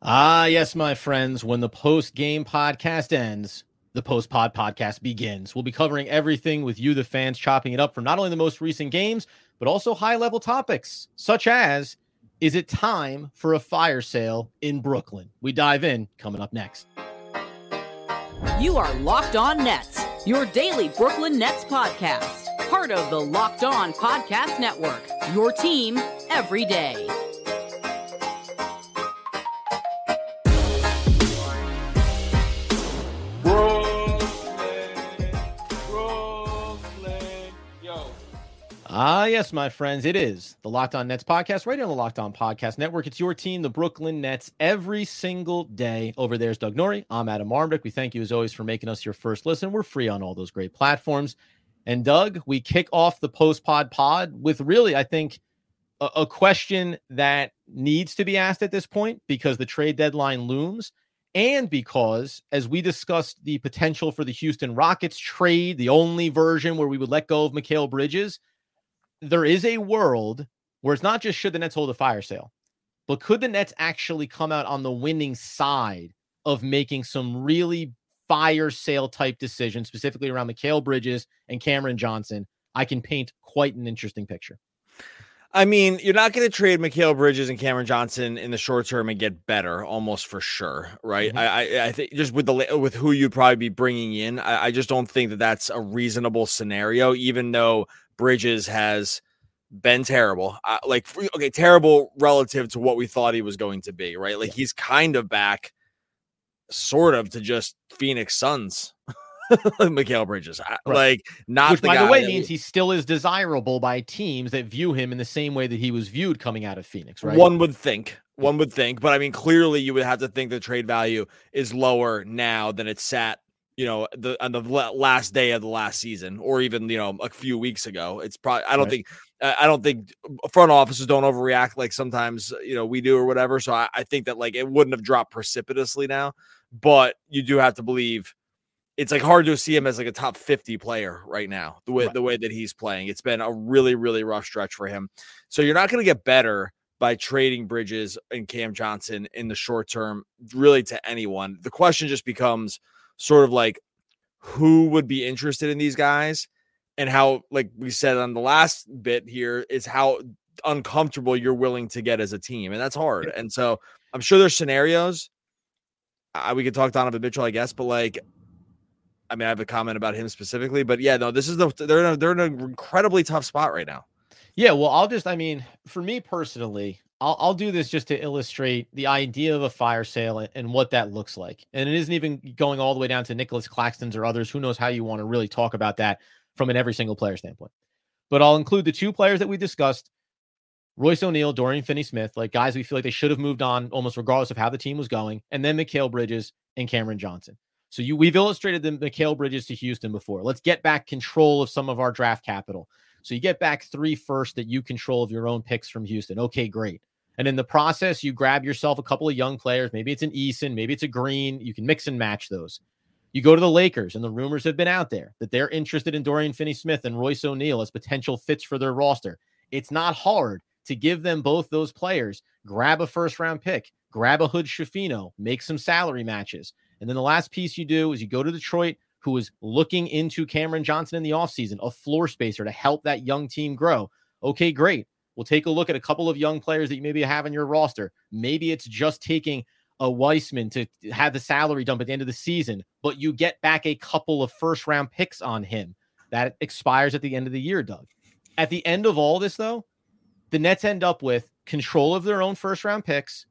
Ah, yes, my friends. When the post game podcast ends, the post pod podcast begins. We'll be covering everything with you, the fans, chopping it up from not only the most recent games, but also high level topics, such as is it time for a fire sale in Brooklyn? We dive in coming up next. You are Locked On Nets, your daily Brooklyn Nets podcast, part of the Locked On Podcast Network, your team every day. Ah, yes, my friends, it is the Locked On Nets podcast right here on the Locked On Podcast Network. It's your team, the Brooklyn Nets, every single day. Over there's Doug Norrie. I'm Adam Armbrecht. We thank you as always for making us your first listen. We're free on all those great platforms. And Doug, we kick off the post pod pod with really, I think, a, a question that needs to be asked at this point because the trade deadline looms and because, as we discussed the potential for the Houston Rockets trade, the only version where we would let go of Mikal Bridges, there is a world where it's not just should the Nets hold a fire sale, but could the Nets actually come out on the winning side of making some really fire sale type decisions, specifically around Mikal Bridges and Cameron Johnson? I can paint quite an interesting picture. I mean, you're not going to trade Mikal Bridges and Cameron Johnson in the short term and get better, almost for sure, right? Mm-hmm. I, I, I think just with the with who you'd probably be bringing in, I, I just don't think that that's a reasonable scenario. Even though Bridges has been terrible. Uh, like, okay, terrible relative to what we thought he was going to be, right? Like, he's kind of back, sort of, to just Phoenix Suns. Mikal Bridges, right. like not which, the by the way, means he still is desirable by teams that view him in the same way that he was viewed coming out of Phoenix. Right? One would think, one would think, but I mean, clearly, you would have to think the trade value is lower now than it sat you know, the on the last day of the last season, or even you know a few weeks ago. It's probably I don't right. think I don't think front offices don't overreact like sometimes you know we do or whatever. So I, I think that like it wouldn't have dropped precipitously now, but you do have to believe it's like hard to see him as like a top 50 player right now the way right. the way that he's playing it's been a really really rough stretch for him so you're not going to get better by trading bridges and cam johnson in the short term really to anyone the question just becomes sort of like who would be interested in these guys and how like we said on the last bit here is how uncomfortable you're willing to get as a team and that's hard and so i'm sure there's scenarios. I, we could talk donovan mitchell i guess but like i mean i have a comment about him specifically but yeah no this is the they're in a, they're in an incredibly tough spot right now yeah well i'll just i mean for me personally I'll, I'll do this just to illustrate the idea of a fire sale and, and, what that looks like. And it isn't even going all the way down to Nicholas Claxton's or others. Who knows how you want to really talk about that from an every single player standpoint. But I'll include the two players that we discussed Royce O'Neale, Dorian Finney Smith, like guys we feel like they should have moved on almost regardless of how the team was going. And then Mikal Bridges and Cameron Johnson. So you we've illustrated the Mikal Bridges to Houston before. Let's get back control of some of our draft capital. So you get back three first that you control of your own picks from Houston. Okay, great. And in the process, you grab yourself a couple of young players. Maybe it's an Eason, maybe it's a Green. You can mix and match those. You go to the Lakers, and the rumors have been out there that they're interested in Dorian Finney Smith and Royce O'Neale as potential fits for their roster. It's not hard to give them both those players, grab a first round pick, grab a Hood Schifino, make some salary matches. And then the last piece you do is you go to Detroit, who is looking into Cameron Johnson in the offseason, a floor spacer to help that young team grow. Okay, great. We'll take a look at a couple of young players that you maybe have in your roster. Maybe it's just taking a Wiseman to have the salary dump at the end of the season, but you get back a couple of first round picks on him. That expires at the end of the year, Doug. At the end of all this, though, the Nets end up with control of their own first round picks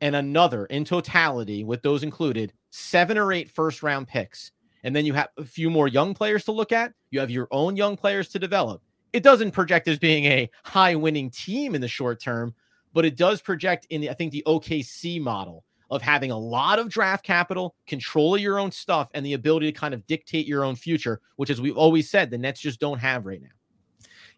and another in totality, with those included, seven or eight first round picks. And then you have a few more young players to look at. You have your own young players to develop it doesn't project as being a high winning team in the short term, but it does project in the, I think the OKC model of having a lot of draft capital, control of your own stuff, and the ability to kind of dictate your own future, which, as we've always said, the Nets just don't have right now.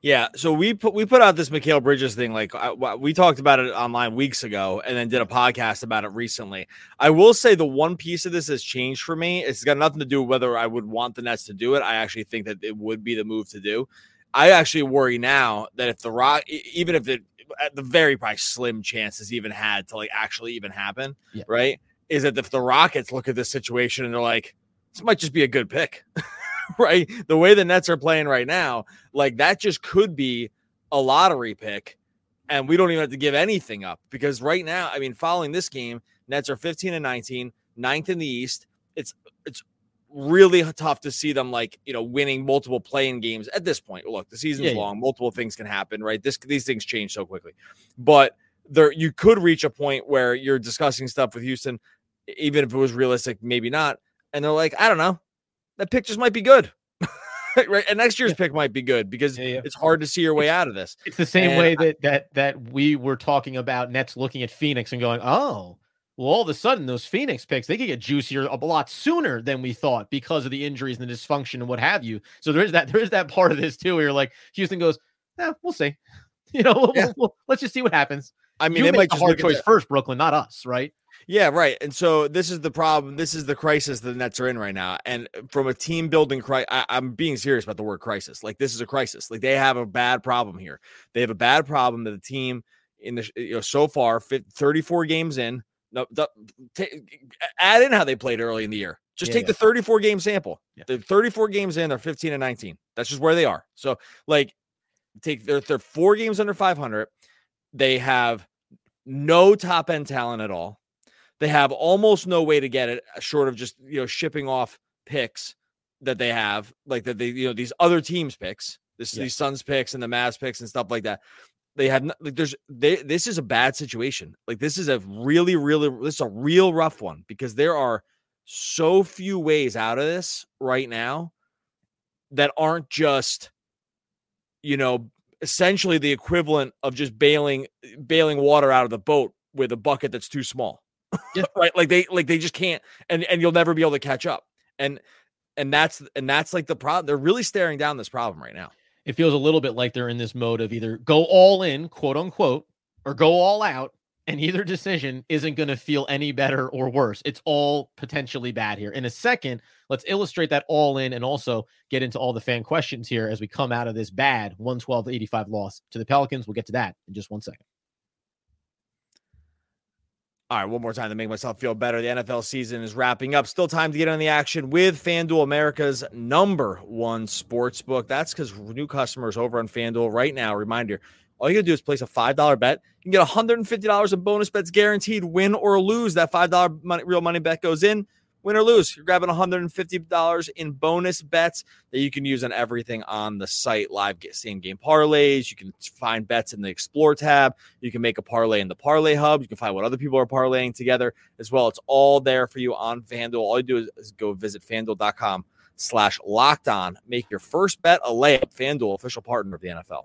Yeah, so we put we put out this Mikal Bridges thing like we talked about it online weeks ago, and then did a podcast about it recently. I will say the one piece of this has changed for me. It's got nothing to do with whether I would want the Nets to do it. I actually think that it would be the move to do. I actually worry now that if the Rock, even if it at the very probably slim chances even had to like actually even happen, Yeah. right? Is that if the Rockets look at this situation and they're like, this might just be a good pick, right? The way the Nets are playing right now, like that just could be a lottery pick, and we don't even have to give anything up because right now, I mean, following this game, Nets are 15 and 19, ninth in the East. It's it's really tough to see them like you know winning multiple playing games at this point. Look, the season's Yeah, yeah. long, multiple things can happen, right? This these things change so quickly, but there you could reach a point where you're discussing stuff with Houston, even if it was realistic, maybe not, and they're like, I don't know, that pick just might be good. right, and next year's pick might be good because Yeah, yeah. it's hard to see your way out of this. It's the same And way that that that we were talking about Nets looking at Phoenix and going, oh, well, all of a sudden those Phoenix picks they could get juicier a lot sooner than we thought because of the injuries and the dysfunction and what have you. So there is that there is that part of this too where you're like Houston goes, yeah, we'll see. You know, we'll- Yeah. we'll- let's just see what happens. I mean, you they make might the just hard choice the- first, Brooklyn, not us, right? Yeah, right. And so this is the problem. This is the crisis the Nets are in right now. And from a team building crisis, I'm being serious about the word crisis. Like this is a crisis. Like they have a bad problem here. They have a bad problem that the team in the you know so far, 34 games in. No, the, ta- add in how they played early in the year. Just Yeah, take yeah. the 34 game sample. Yeah. They're 34 games in. They're 15 and 19. That's just where they are. So like, take they're, they're four games under 500. They have no top end talent at all. They have almost no way to get it uh, short of just you know shipping off picks that they have, like that they you know these other teams picks, this Yeah. these Suns picks and the Mavs picks and stuff like that. They have like there's they this is a bad situation. Like this is a really really this is a real rough one because there are so few ways out of this right now that aren't just you know essentially the equivalent of just bailing bailing water out of the boat with a bucket that's too small Yeah. right like they like they just can't and and you'll never be able to catch up and and that's and that's like the problem they're really staring down this problem right now It feels a little bit like they're in this mode of either go all in, quote unquote, or go all out. And either decision isn't going to feel any better or worse. It's all potentially bad here. In a second, let's illustrate that all in and also get into all the fan questions here as we come out of this bad 112 85 loss to the Pelicans. We'll get to that in just one second. All right, one more time to make myself feel better. The NFL season is wrapping up. Still time to get on the action with FanDuel, America's number one sports book. That's because new customers over on FanDuel right now, reminder, all you gotta do is place a $5 bet. You can get $150 in bonus bets guaranteed, win or lose. That $5 money, real money bet goes in, win or lose. You're grabbing $150 in bonus bets that you can use on everything on the site. Live get same game parlays. You can find bets in the Explore tab. You can make a parlay in the Parlay Hub. You can find what other people are parlaying together as well. It's all there for you on FanDuel. All you do is, is go visit fanduel.com slash locked on. Make your first bet a layup. FanDuel, official partner of the NFL.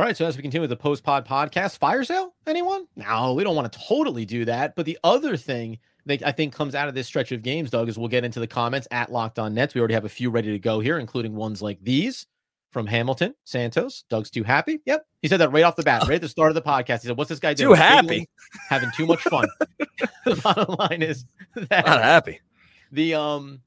All right. So as we continue with the post pod podcast, fire sale, anyone? No, we don't want to totally do that. But the other thing that I think comes out of this stretch of games, Doug, is we'll get into the comments at Locked On Nets. We already have a few ready to go here, including ones like these from Hamilton Santos. Doug's too happy. Yep. He said that right off the bat, right at the start of the podcast. He said, What's this guy doing? Too happy. Having too much fun. the bottom line is that Not happy. the um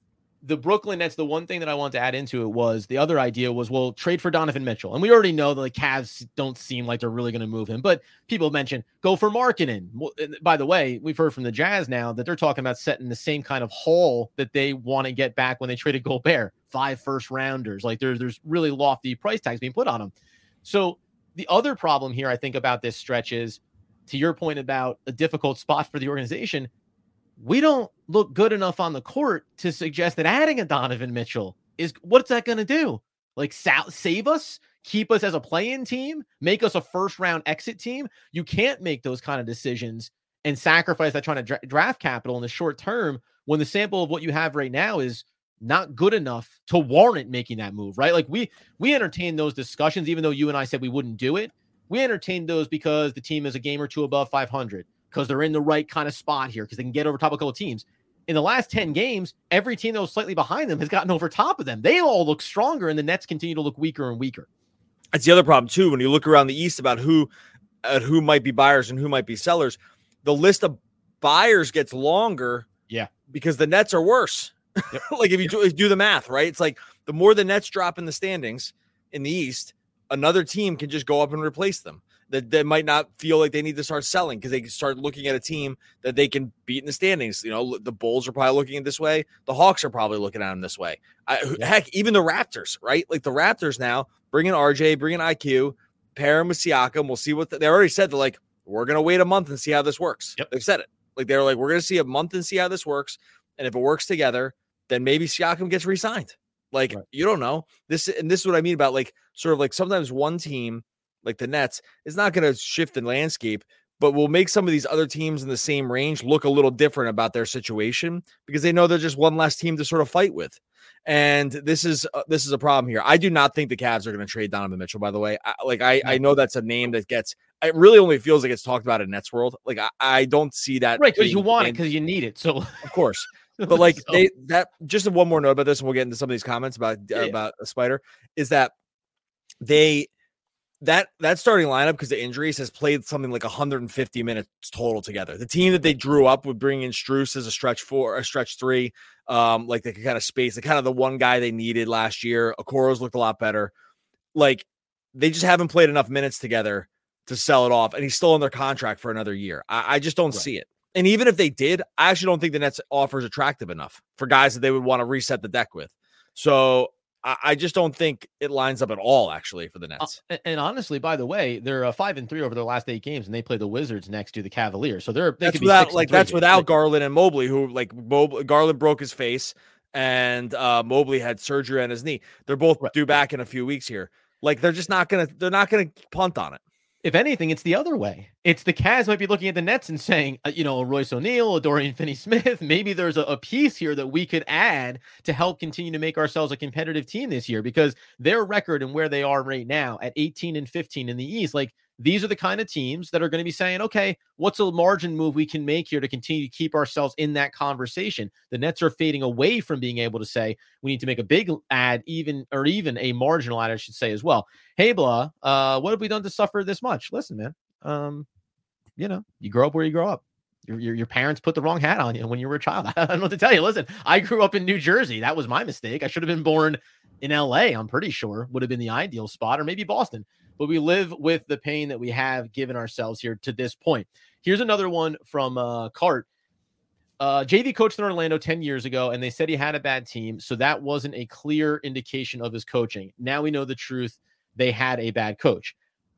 the Brooklyn Nets, the one thing that I want to add into it was the other idea was well, trade for Donovan Mitchell. And we already know that the Cavs don't seem like they're really going to move him, but people mentioned go for. Well, by the way, we've heard from the Jazz now that they're talking about setting the same kind of haul that they want to get back when they traded Gobert, five first rounders. Like there's there's really lofty price tags being put on them. So the other problem here, I think, about this stretch is to your point about a difficult spot for the organization we don't look good enough on the court to suggest that adding a Donovan Mitchell is what's that going to do? Like sa- save us, keep us as a play-in team, make us a first round exit team? You can't make those kind of decisions and sacrifice that trying to dra- draft capital in the short term when the sample of what you have right now is not good enough to warrant making that move, right? Like we we entertained those discussions even though you and I said we wouldn't do it. We entertained those because the team is a game or two above 500 because they're in the right kind of spot here because they can get over top of a couple of teams. In the last 10 games, every team that was slightly behind them has gotten over top of them. They all look stronger, and the Nets continue to look weaker and weaker. That's the other problem too. When you look around the East about who, uh, who might be buyers and who might be sellers, the list of buyers gets longer. Yeah. because the Nets are worse. like if you do, do the math, right? It's like the more the Nets drop in the standings in the East, another team can just go up and replace them. That they might not feel like they need to start selling because they can start looking at a team that they can beat in the standings. You know, the Bulls are probably looking at this way. The Hawks are probably looking at them this way. I, heck, even the Raptors, right? Like the Raptors now bring in RJ, bring in IQ, pair him with Siakam. We'll see what the, they already said. They're like, we're gonna wait a month and see how this works. Yep. They've said it. Like they're like, we're gonna see a month and see how this works. And if it works together, then maybe Siakam gets re-signed. Like Right. you don't know this, and this is what I mean about like sort of like sometimes one team like the Nets is not going to shift the landscape, but will make some of these other teams in the same range look a little different about their situation because they know they're just one less team to sort of fight with. And this is uh, this is a problem here. I do not think the Cavs are going to trade Donovan Mitchell. By the way, I, like I I know that's a name that gets. It really only feels like it's talked about in Nets world. Like I, I don't see that Right, because you want it because you need it. So, of course. But like So- they that just one more note about this, and we'll get into some of these comments about yeah. about a spider is that they that that starting lineup because of injuries has played something like 150 minutes total together. The team that they drew up would bring in Strus as a stretch four, a stretch three, um, like they could kind of space, the kind of the one guy they needed last year. Okoro's looked a lot better. Like they just haven't played enough minutes together to sell it off, and he's still under contract for another year. I, I just don't Right. see it. And even if they did, I actually don't think the Nets offer is attractive enough for guys that they would want to reset the deck with. So I, I just don't think it lines up at all, actually, for the Uh, Nets. a- and honestly, by the way, they're uh, five and three over their last eight games, and they play the Wizards next to the Cavaliers. So they're they that's could be without like that's here. without Garland and Mobley, who like Mobley, Garland broke his face and uh Mobley had surgery on his knee. They're both Right. due back in a few weeks here. Like they're just not gonna they're not gonna punt on it. If anything, it's the other way. It's the Cavs might be looking at the Nets and saying, uh, you know, Royce O'Neale, Dorian Finney-Smith. Maybe there's a, a piece here that we could add to help continue to make ourselves a competitive team this year because their record and where they are right now at 18 and 15 in the East, like these are the kind of teams that are going to be saying, okay, what's a margin move we can make here to continue to keep ourselves in that conversation? The Nets are fading away from being able to say we need to make a big ad, even or even a marginal ad, I should say as well. Hey, blah, uh, what have we done to suffer this much? Listen, man, um, you know, you grow up where you grow up. Your, your, your parents put the wrong hat on you when you were a child. I don't know what to tell you. Listen, I grew up in New Jersey. That was my mistake. I should have been born in LA. I'm pretty sure would have been the ideal spot, or maybe Boston. But we live with the pain that we have given ourselves here to this point. Here's another one from uh, Cart. Uh, JV coached in Orlando 10 years ago, and they said he had a bad team. So that wasn't a clear indication of his coaching. Now we know the truth. They had a bad coach.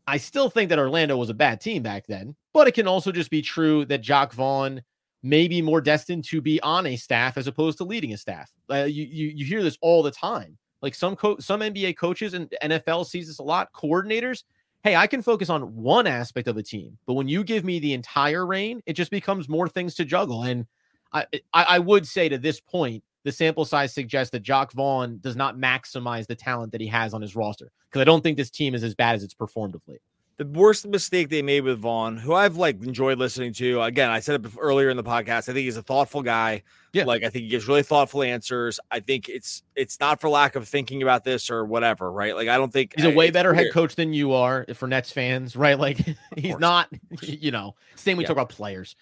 I still think that Orlando was a bad team back then, but it can also just be true that Jacque Vaughn may be more destined to be on a staff as opposed to leading a staff. Uh, you, you you hear this all the time. Like some co- some NBA coaches and NFL sees this a lot. Coordinators, hey, I can focus on one aspect of a team, but when you give me the entire reign, it just becomes more things to juggle. And I I, I would say to this point, the sample size suggests that Jacque Vaughn does not maximize the talent that he has on his roster because I don't think this team is as bad as it's performed of late. The worst mistake they made with Vaughn, who I've like enjoyed listening to. Again, I said it earlier in the podcast. I think he's a thoughtful guy. Yeah. Like I think he gives really thoughtful answers. I think it's it's not for lack of thinking about this or whatever, right? Like I don't think He's a way better head coach than you are for Nets fans, right? Like he's not, you know, same we Yeah. talk about players.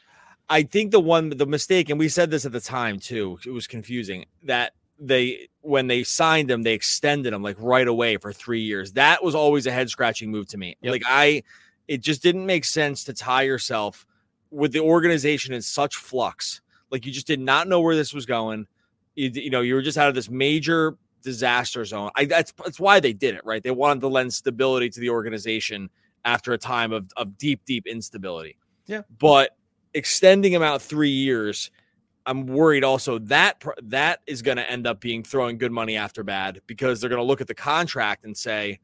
I think the one the mistake, and we said this at the time too, it was confusing that they when they signed him, they extended him like right away for three years. That was always a head scratching move to me. Yep. Like I it just didn't make sense to tie yourself with the organization in such flux. Like you just did not know where this was going. You, you know, you were just out of this major disaster zone. I that's that's why they did it, right? They wanted to lend stability to the organization after a time of, of deep, deep instability. Yeah. But extending him out three years, I'm worried also that that is going to end up being throwing good money after bad because they're going to look at the contract and say,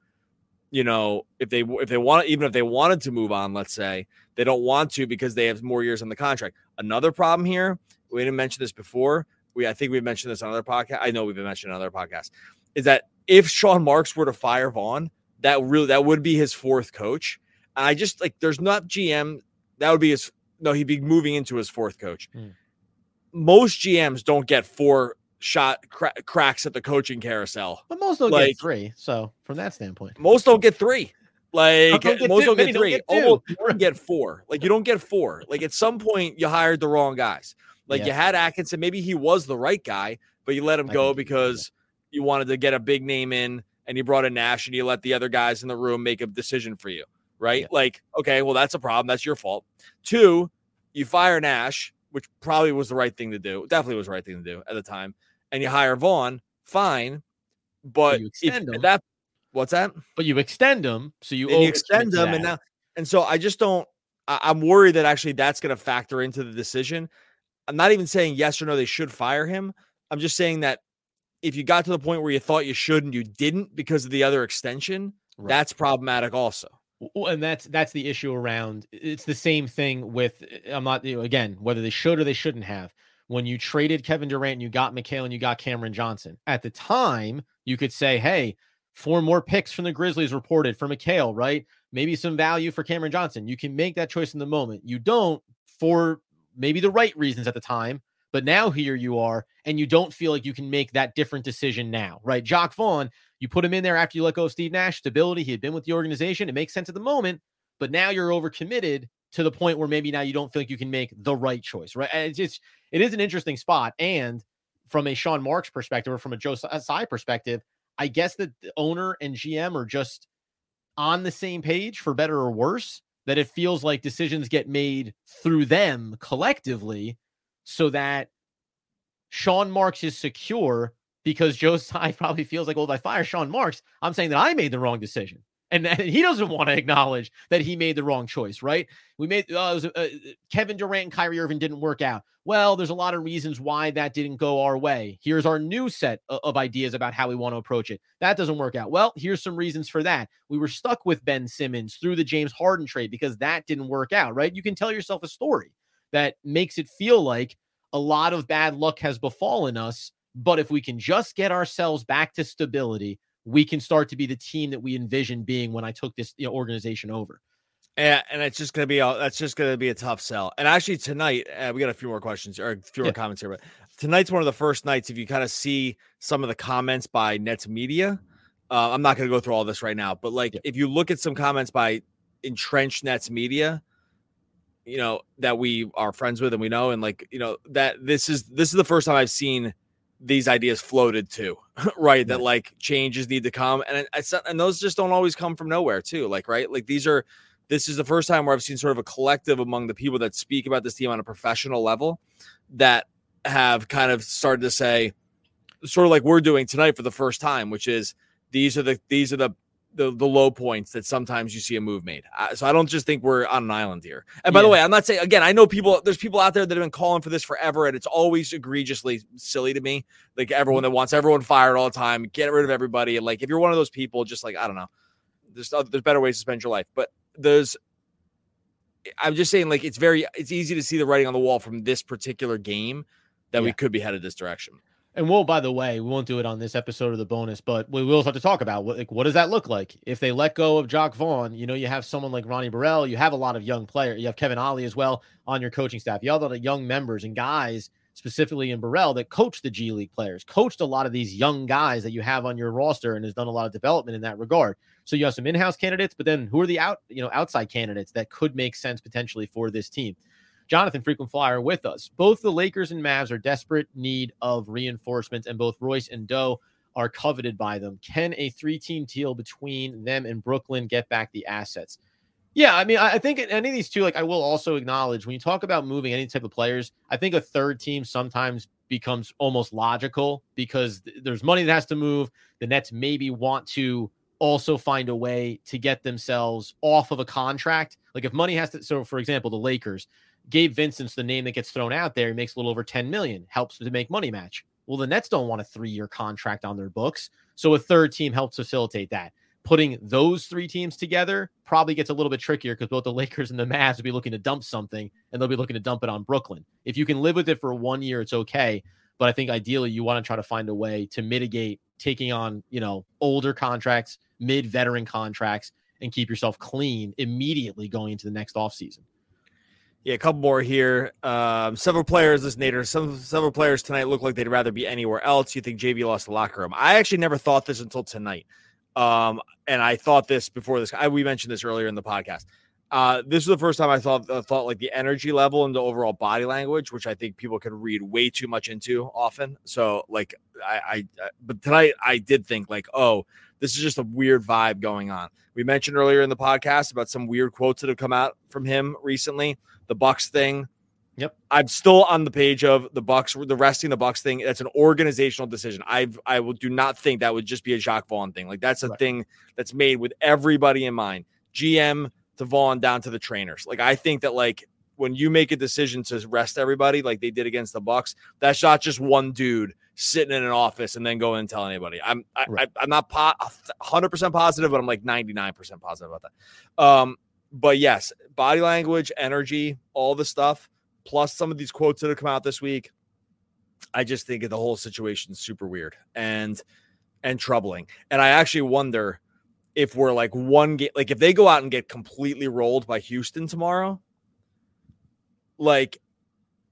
you know, if they if they want even if they wanted to move on, let's say they don't want to because they have more years on the contract. Another problem here, we didn't mention this before. We I think we mentioned this on other podcast. I know we've been mentioning on other podcasts. Is that if Sean Marks were to fire Vaughn, that really that would be his fourth coach. And I just like there's not GM. That would be his no, he'd be moving into his fourth coach. Hmm. Most GMs don't get four shot cra- cracks at the coaching carousel. But most don't Like- get three. So from that standpoint, Most don't get three. Like don't get most two? don't Many get don't three. get. Almost you don't get four. Like you don't get four. Like at some point you hired the wrong guys. Like Yeah. you had Atkinson. Maybe he was the right guy, but you let him I go think he because you wanted to get a big name in and you brought in Nash and you let the other guys in the room make a decision for you, right? Yeah. Like, okay, well, that's a problem. That's your fault. Two, you fire Nash, which probably was the right thing to do. Definitely was the right thing to do at the time. And you hire Vaughn, fine. But you if that, what's that? But you extend them, so you you extend them, and now, and so I just don't. I, I'm worried that actually that's going to factor into the decision. I'm not even saying yes or no they should fire him. I'm just saying that if you got to the point where you thought you should and you didn't because of the other extension, Right. that's problematic also. And that's that's the issue around it's the same thing with I'm not you know, again whether they should or they shouldn't have. When you traded Kevin Durant, and you got Mikal and you got Cameron Johnson. At the time, you could say, "Hey, four more picks from the Grizzlies reported for Mikal, right? Maybe some value for Cameron Johnson." You can make that choice in the moment. You don't for maybe the right reasons at the time, but now here you are, and you don't feel like you can make that different decision now, right? Jacque Vaughn, you put him in there after you let go of Steve Nash, stability. He had been with the organization. It makes sense at the moment, but now you're overcommitted to the point where maybe now you don't feel like you can make the right choice, right? It's just, it is an interesting spot. And from a Sean Marks perspective or from a Joe Tsai uh, perspective, I guess that the owner and GM are just on the same page for better or worse. That it feels like decisions get made through them collectively so that Sean Marks is secure because Joe Tsai probably feels like, well, if I fire Sean Marks, I'm saying that I made the wrong decision. And that he doesn't want to acknowledge that he made the wrong choice, right? We made uh, was, uh, Kevin Durant and Kyrie Irving didn't work out. Well, there's a lot of reasons why that didn't go our way. Here's our new set o- of ideas about how we want to approach it. That doesn't work out. Well, here's some reasons for that. We were stuck with Ben Simmons through the James Harden trade because that didn't work out, right? You can tell yourself a story that makes it feel like a lot of bad luck has befallen us. But if we can just get ourselves back to stability, we can start to be the team that we envisioned being when I took this you know, organization over. And, and it's just gonna be a, that's just gonna be a tough sell. And actually tonight uh, we got a few more questions or a few more Yeah. comments here, but tonight's one of the first nights if you kind of see some of the comments by Nets media. Uh, I'm not gonna go through all this right now, but like Yeah. if you look at some comments by entrenched Nets media, you know that we are friends with and we know, and like you know that this is this is the first time I've seen these ideas floated too, right? That like changes need to come, and it- it's and those just don't always come from nowhere too. Like right, like these are this is the first time where I've seen sort of a collective among the people that speak about this team on a professional level that have kind of started to say, sort of like we're doing tonight for the first time, which is these are the these are the the, the low points that sometimes you see a move made. Uh, so I don't just think we're on an island here. And by the way, I'm not saying again. I know people. There's people out there that have been calling for this forever, and it's always egregiously silly to me. Like everyone that wants everyone fired all the time, get rid of everybody. And like if you're one of those people, just like I don't know, there's other- there's better ways to spend your life. But there's, I'm just saying, like it's very it's easy to see the writing on the wall from this particular game that we could be headed this direction. And we'll, by the way, we won't do it on this episode of the bonus, but we will have to talk about what like what does that look like if they let go of Jacque Vaughn. You know, you have someone like Ronnie Burrell, you have a lot of young players, you have Kevin Ollie as well on your coaching staff. You have a lot of young members and guys, specifically in Burrell, that coach the G League players, coached a lot of these young guys that you have on your roster, and has done a lot of development in that regard. So you have some in-house candidates, but then who are the out, you know, outside candidates that could make sense potentially for this team? Jonathan, frequent flyer, with us. Both the Lakers and Mavs are desperate need of reinforcements, and both Royce and Doe are coveted by them. Can a three-team deal between them and Brooklyn get back the assets? Yeah, I mean, I think any of these two, like I will also acknowledge when you talk about moving any type of players, I think a third team sometimes becomes almost logical because th- there's money that has to move. The Nets maybe want to also find a way to get themselves off of a contract. Like if money has to, so for example, the Lakers, Gabe Vincent's the name that gets thrown out there. He makes a little over 10 million, helps to make money match. Well, the Nets don't want a three year contract on their books. So a third team helps facilitate that. Putting those three teams together probably gets a little bit trickier because both the Lakers and the Mavs will be looking to dump something and they'll be looking to dump it on Brooklyn. If you can live with it for one year, it's okay. But I think ideally you want to try to find a way to mitigate taking on, you know, older contracts, mid veteran contracts, and keep yourself clean immediately going into the next offseason. Yeah, a couple more here. Um, several players, this Nader, some several players tonight look like they'd rather be anywhere else. You think JV lost the locker room? I actually never thought this until tonight. Um, and I thought this before this. I, we mentioned this earlier in the podcast. Uh, this is the first time I thought uh, thought like the energy level and the overall body language, which I think people can read way too much into often. So like I, I, uh, but tonight I did think like, oh, this is just a weird vibe going on. We mentioned earlier in the podcast about some weird quotes that have come out from him recently. The Bucks thing. Yep. I'm still on the page of the Bucks, the resting the Bucks thing. That's an organizational decision. I've I will do not think that would just be a Jacques Vaughn thing. Like that's a right. thing that's made with everybody in mind. GM to Vaughn down to the trainers. Like I think that like when you make a decision to rest everybody like they did against the Bucks, that's not just one dude sitting in an office and then going and telling anybody. I'm I, right. Am not 100% positive, but I'm like 99% positive about that. Um, but yes, body language, energy, all the stuff, plus some of these quotes that have come out this week. I just think the whole situation is super weird and and troubling. And I actually wonder if we're like one game, like if they go out and get completely rolled by Houston tomorrow, like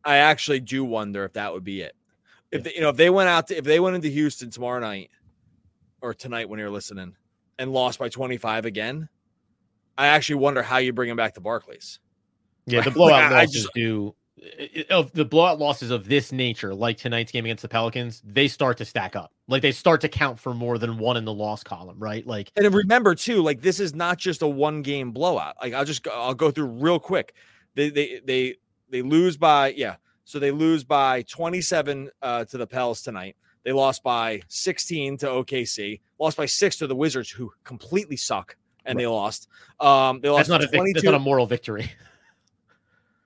I actually do wonder if that would be it if they, you know if they went out to, if they went into Houston tomorrow night or tonight when you're listening and lost by 25 again, I actually wonder how you bring them back to Barclays. Yeah, the blowout like, losses just, do of the blowout losses of this nature, like tonight's game against the Pelicans, they start to stack up. Like they start to count for more than one in the loss column, right? Like, and remember too, like this is not just a one game blowout. Like I'll just I'll go through real quick. They they they they lose by yeah so they lose by 27 uh, to the Pels tonight. They lost by 16 to OKC, lost by six to the Wizards, who completely suck, and right. they lost. Um, they lost. That's not, a, vic- that's not a moral victory.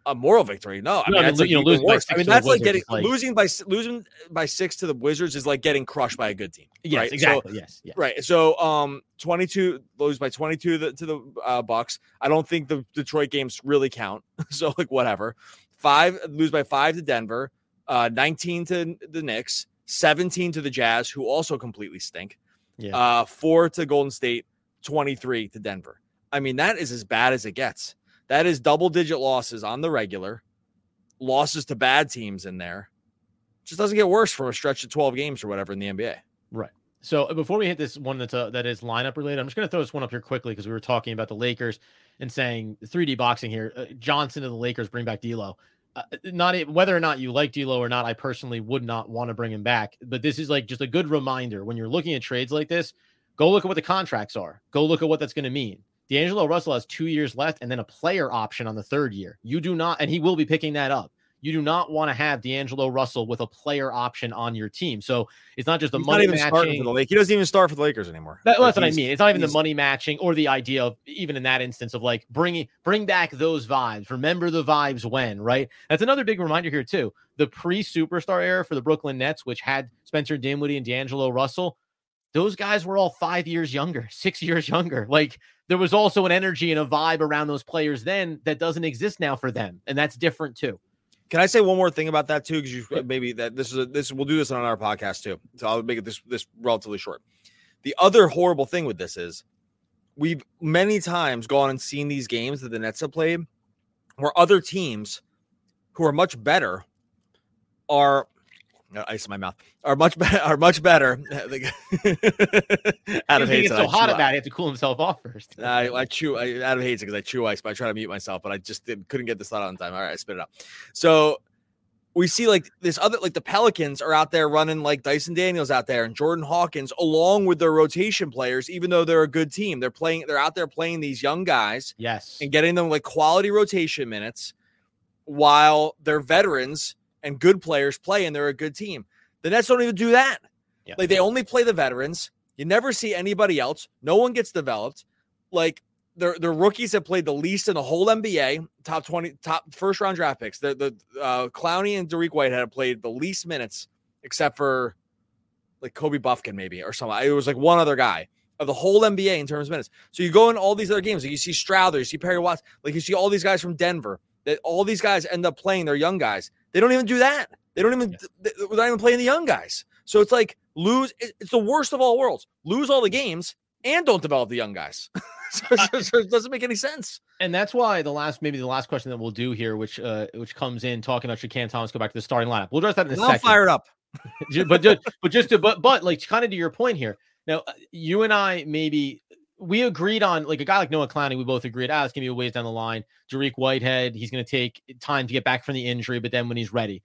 A moral victory? No, I mean, that's like you know, losing worse. I mean, that's like getting like... losing by losing by six to the Wizards is like getting crushed by a good team. Yes, right? exactly. So, yes, yes, right. So, um, twenty two lose by twenty two to the, to the uh, Bucks. I don't think the Detroit games really count. so, like, whatever five lose by five to Denver, uh, 19 to the Knicks, 17 to the Jazz, who also completely stink. Yeah. Uh, four to Golden State, 23 to Denver. I mean, that is as bad as it gets. That is double digit losses on the regular, losses to bad teams in there. just doesn't get worse from a stretch of 12 games or whatever in the NBA. Right. So uh, before we hit this one that's uh, that is lineup related, I'm just going to throw this one up here quickly because we were talking about the Lakers and saying 3D boxing here. Uh, Johnson to the Lakers bring back D'Lo. Uh, not whether or not you like D'Lo or not, I personally would not want to bring him back. But this is like just a good reminder when you're looking at trades like this. Go look at what the contracts are. Go look at what that's going to mean. D'Angelo Russell has two years left and then a player option on the third year. You do not, and he will be picking that up you do not want to have D'Angelo Russell with a player option on your team. So it's not just the he's money not even matching. For the Lake. He doesn't even start for the Lakers anymore. That, well, that's what I mean. It's not even the money matching or the idea of even in that instance of like bringing bring back those vibes. Remember the vibes when right. That's another big reminder here too. The pre superstar era for the Brooklyn Nets, which had Spencer Dinwiddie and D'Angelo Russell. Those guys were all five years younger, six years younger. Like there was also an energy and a vibe around those players then that doesn't exist now for them, and that's different too. Can I say one more thing about that too? Because you uh, maybe that this is a, this we'll do this on our podcast too. So I'll make it this this relatively short. The other horrible thing with this is we've many times gone and seen these games that the Nets have played where other teams who are much better are Uh, ice in my mouth are much better are much better. Adam hates it. so hot about it. He have to cool himself off first. I, I chew. I, Adam hates it because I chew ice, but I try to mute myself, but I just couldn't get this thought out in time. All right, I spit it out. So we see like this other like the Pelicans are out there running like Dyson Daniels out there and Jordan Hawkins along with their rotation players, even though they're a good team. They're playing, they're out there playing these young guys, yes, and getting them like quality rotation minutes while their veterans and good players play and they're a good team. The Nets don't even do that. Yeah. Like they only play the veterans. You never see anybody else. No one gets developed. Like the the rookies have played the least in the whole NBA, top 20, top first round draft picks. The the uh, Clowney and Derek White had played the least minutes, except for like Kobe Bufkin, maybe, or something. It was like one other guy of the whole NBA in terms of minutes. So you go in all these other games, like you see Strawther, you see Perry Watts, like you see all these guys from Denver, that all these guys end up playing, they're young guys. They don't even do that. They don't even yeah. they're not even playing the young guys. So it's like lose. It's the worst of all worlds. Lose all the games and don't develop the young guys. so, so, so, it doesn't make any sense. And that's why the last maybe the last question that we'll do here, which uh which comes in talking about should Cam Thomas go back to the starting lineup. We'll address that in a second. Fire it up. but just, but just to but but like kind of to your point here. Now uh, you and I maybe we agreed on like a guy like Noah Clowney. We both agreed, ah, it's gonna be a ways down the line. Dariq Whitehead, he's gonna take time to get back from the injury, but then when he's ready,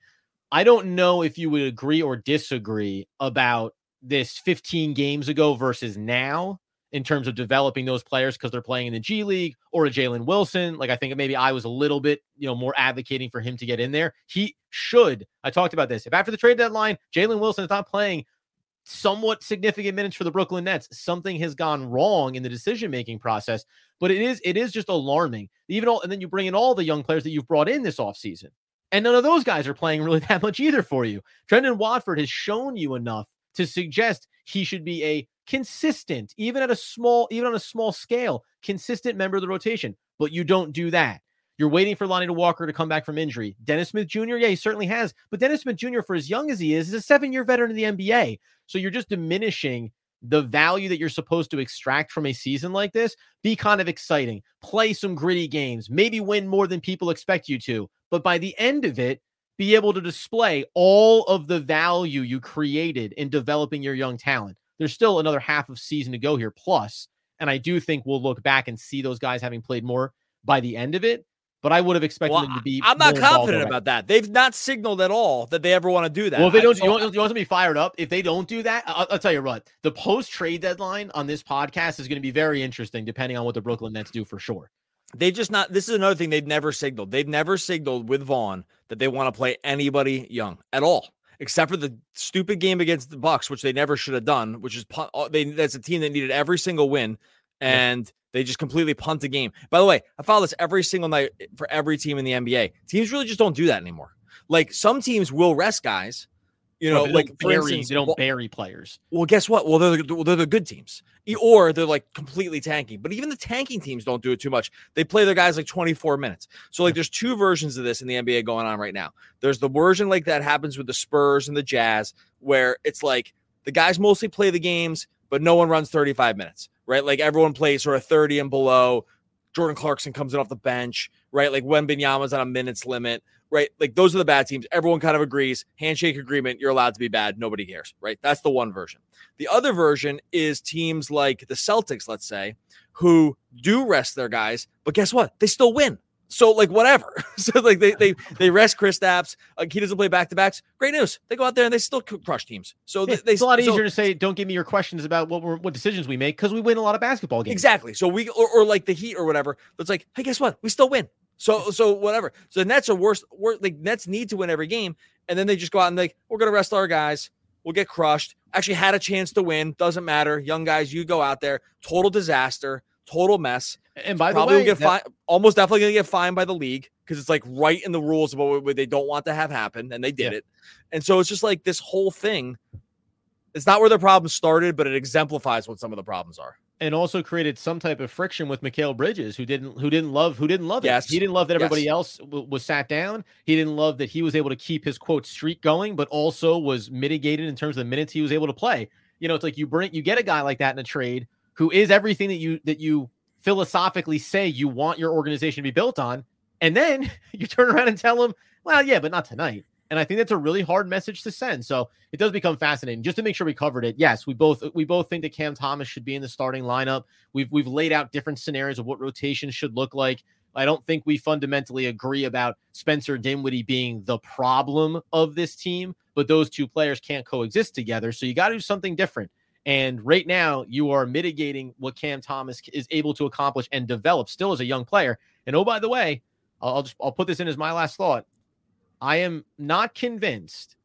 I don't know if you would agree or disagree about this 15 games ago versus now in terms of developing those players because they're playing in the G League or a Jalen Wilson. Like I think maybe I was a little bit, you know, more advocating for him to get in there. He should. I talked about this. If after the trade deadline, Jalen Wilson is not playing somewhat significant minutes for the Brooklyn Nets, something has gone wrong in the decision making process. But it is it is just alarming. Even all and then you bring in all the young players that you've brought in this offseason. And none of those guys are playing really that much either for you. Trendon Watford has shown you enough to suggest he should be a consistent, even at a small, even on a small scale, consistent member of the rotation. But you don't do that. You're waiting for Lonnie Walker to come back from injury. Dennis Smith Jr., yeah, he certainly has. But Dennis Smith Jr., for as young as he is, is a seven year veteran in the NBA. So you're just diminishing the value that you're supposed to extract from a season like this. Be kind of exciting, play some gritty games, maybe win more than people expect you to. But by the end of it, be able to display all of the value you created in developing your young talent. There's still another half of season to go here, plus, and I do think we'll look back and see those guys having played more by the end of it. But I would have expected well, them to be. I'm not confident about that. They've not signaled at all that they ever want to do that. Well, if they don't, I, you, want, you want to be fired up. If they don't do that, I'll, I'll tell you what. The post trade deadline on this podcast is going to be very interesting, depending on what the Brooklyn Nets do for sure. They just not. This is another thing they've never signaled. They've never signaled with Vaughn that they want to play anybody young at all, except for the stupid game against the Bucks, which they never should have done. Which is uh, they that's a team that needed every single win, and yeah. they just completely punt the game. By the way, I follow this every single night eh, for every team in the NBA. Teams really just don't do that anymore. Like some teams will rest guys you know, like for bury, instance, they don't well, bury players. Well, guess what? Well, they're the, well, they're the good teams, or they're like completely tanking. But even the tanking teams don't do it too much. They play their guys like 24 minutes. So like, there's two versions of this in the NBA going on right now. There's the version like that happens with the Spurs and the Jazz, where it's like the guys mostly play the games, but no one runs 35 minutes, right? Like everyone plays sort of 30 and below. Jordan Clarkson comes in off the bench, right? Like when Binyama's on a minutes limit right? Like those are the bad teams. Everyone kind of agrees. Handshake agreement, you're allowed to be bad. Nobody cares, right? That's the one version. The other version is teams like the Celtics, let's say, who do rest their guys, but guess what? They still win. So like whatever. so like they they they rest Kristaps. Like he doesn't play back to backs. Great news. They go out there and they still crush teams. So they, they it's a lot so, easier to say. Don't give me your questions about what what decisions we make because we win a lot of basketball games. Exactly. So we or, or like the Heat or whatever. It's like hey, guess what? We still win. So so whatever. So the Nets are worse. worse like Nets need to win every game, and then they just go out and like we're gonna rest our guys. We'll get crushed. Actually had a chance to win. Doesn't matter. Young guys, you go out there. Total disaster. Total mess. And by probably the way, get that-. Almost definitely gonna get fined by the league because it's like right in the rules of what they don't want to have happen, and they did yeah. it. And so it's just like this whole thing. It's not where the problem started, but it exemplifies what some of the problems are and also created some type of friction with Mikal Bridges, who didn't who didn't love who didn't love it. Yes. He didn't love that everybody yes. else w- was sat down. He didn't love that he was able to keep his quote streak going, but also was mitigated in terms of the minutes he was able to play. You know, it's like you bring you get a guy like that in a trade who is everything that you that you philosophically say you want your organization to be built on, and then you turn around and tell them, "Well, yeah, but not tonight." And I think that's a really hard message to send. So it does become fascinating. Just to make sure we covered it. Yes, we both we both think that Cam Thomas should be in the starting lineup. We've we've laid out different scenarios of what rotation should look like. I don't think we fundamentally agree about Spencer Dinwiddie being the problem of this team, but those two players can't coexist together. So you got to do something different. And right now, you are mitigating what Cam Thomas is able to accomplish and develop still as a young player. And oh, by the way, I'll just I'll put this in as my last thought. I am not convinced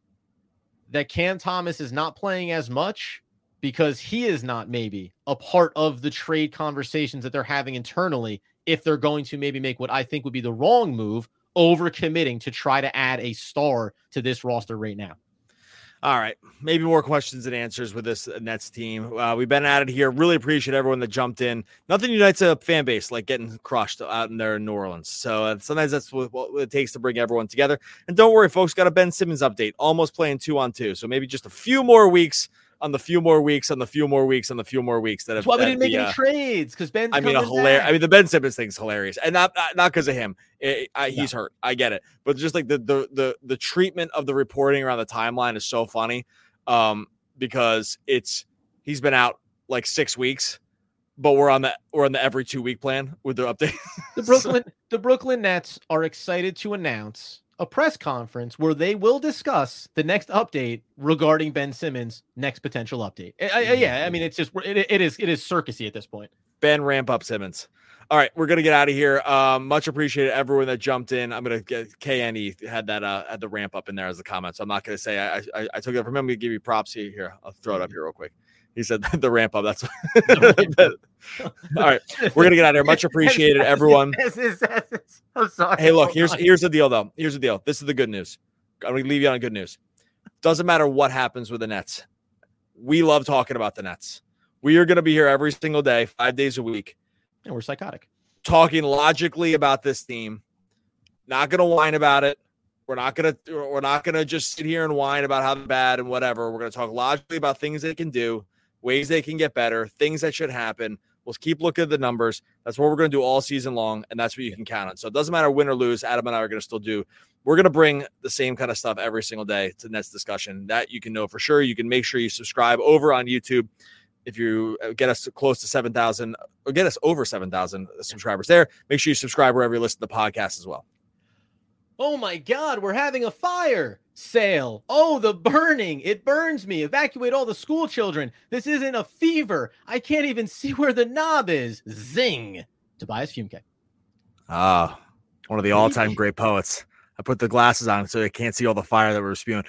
that Cam Thomas is not playing as much because he is not maybe a part of the trade conversations that they're having internally if they're going to maybe make what I think would be the wrong move over committing to try to add a star to this roster right now. All right, maybe more questions and answers with this Nets team. Uh, we've been at it here. Really appreciate everyone that jumped in. Nothing unites a fan base like getting crushed out in there in New Orleans. So uh, sometimes that's what, what, it takes to bring everyone together. And don't worry, folks, got a Ben Simmons update. Almost playing two on two. So maybe just a few more weeks on the few more weeks, on the few more weeks, on the few more weeks that have. That's why we didn't make any uh, trades because Ben. I mean, a hilarious. I mean, the Ben Simmons thing's hilarious, and not not because of him. It, I, he's hurt. I get it, but just like the the the the treatment of the reporting around the timeline is so funny, um, because it's he's been out like six weeks, but we're on the we're on the every two week plan with the update. the Brooklyn the Brooklyn Nets are excited to announce a press conference where they will discuss the next update regarding Ben Simmons' next potential update. I, I, yeah, I mean, it's just it, it is it is circusy at this point. Ben ramp up Simmons. All right, we're gonna get out of here. Um, much appreciated everyone that jumped in. I'm gonna get KNE had that uh had the ramp up in there as a comment, so I'm not gonna say I I, I took it from him. We give you props here. Here, I'll throw it up here real quick. He said the ramp up. That's all right. We're gonna get out of here. Much appreciated, everyone. I'm sorry. Hey, look here's here's the deal though. Here's the deal. This is the good news. I'm gonna leave you on good news. Doesn't matter what happens with the Nets. We love talking about the Nets. We are gonna be here every single day, five days a week and we're psychotic. Talking logically about this team. Not gonna whine about it. We're not gonna we're not gonna just sit here and whine about how bad and whatever. We're gonna talk logically about things they can do, ways they can get better, things that should happen. We'll keep looking at the numbers. That's what we're going to do all season long, and that's what you can count on. So it doesn't matter win or lose. Adam and I are going to still do. We're going to bring the same kind of stuff every single day to Nets discussion. That you can know for sure. You can make sure you subscribe over on YouTube if you uh, get us close to 7,000 or get us over 7,000 subscribers there, make sure you subscribe wherever you listen to the podcast as well. Oh my God, we're having a fire sale. Oh, the burning. It burns me. Evacuate all the school children. This isn't a fever. I can't even see where the knob is. Zing. Tobias Fünke. Ah, one of the all time great poets. I put the glasses on so I can't see all the fire that we're spewing.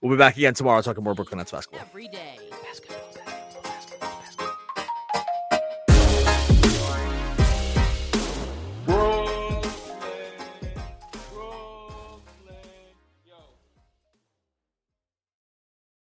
We'll be back again tomorrow talking more Brooklyn Nets basketball. Every day.